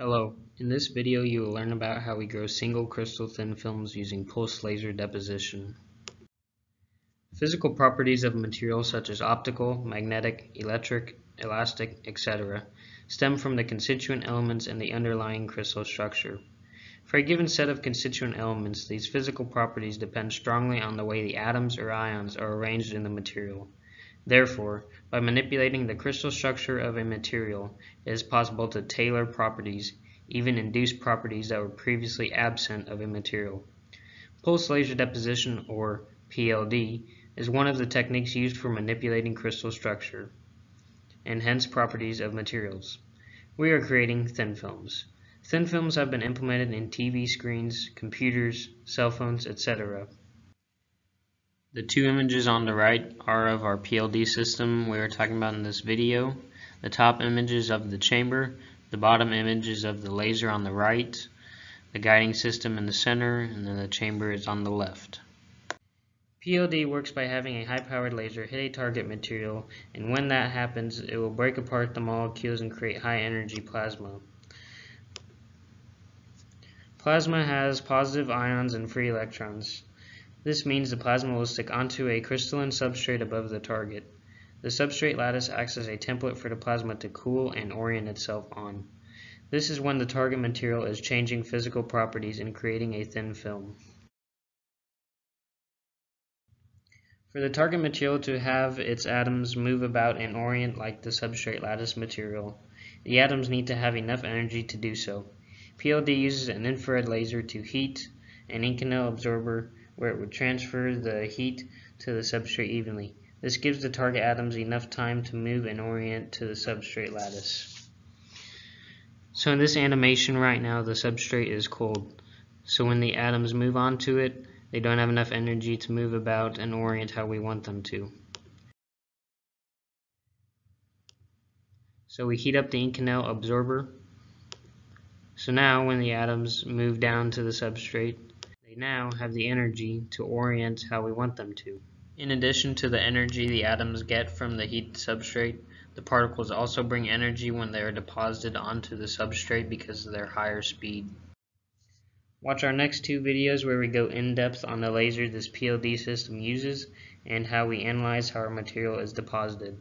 Hello, in this video you will learn about how we grow single crystal thin films using pulsed laser deposition. Physical properties of materials such as optical, magnetic, electric, elastic, etc. stem from the constituent elements and the underlying crystal structure. For a given set of constituent elements, these physical properties depend strongly on the way the atoms or ions are arranged in the material. Therefore, by manipulating the crystal structure of a material, it is possible to tailor properties, even induce properties that were previously absent of a material. Pulse laser deposition, or PLD, is one of the techniques used for manipulating crystal structure, and hence properties of materials. We are creating thin films. Thin films have been implemented in TV screens, computers, cell phones, etc. The two images on the right are of our PLD system we are talking about in this video. The top image is of the chamber, the bottom image is of the laser on the right, the guiding system in the center, and then the chamber is on the left. PLD works by having a high-powered laser hit a target material, and when that happens, it will break apart the molecules and create high-energy plasma. Plasma has positive ions and free electrons. This means the plasma will stick onto a crystalline substrate above the target. The substrate lattice acts as a template for the plasma to cool and orient itself on. This is when the target material is changing physical properties and creating a thin film. For the target material to have its atoms move about and orient like the substrate lattice material, the atoms need to have enough energy to do so. PLD uses an infrared laser to heat an Inconel absorber where it would transfer the heat to the substrate evenly. This gives the target atoms enough time to move and orient to the substrate lattice. So in this animation right now, the substrate is cold. So when the atoms move onto it, they don't have enough energy to move about and orient how we want them to. So we heat up the Inconel absorber. So now when the atoms move down to the substrate, now have the energy to orient how we want them to. In addition to the energy the atoms get from the heat substrate, the particles also bring energy when they are deposited onto the substrate because of their higher speed. Watch our next two videos where we go in depth on the laser this PLD system uses and how we analyze how our material is deposited.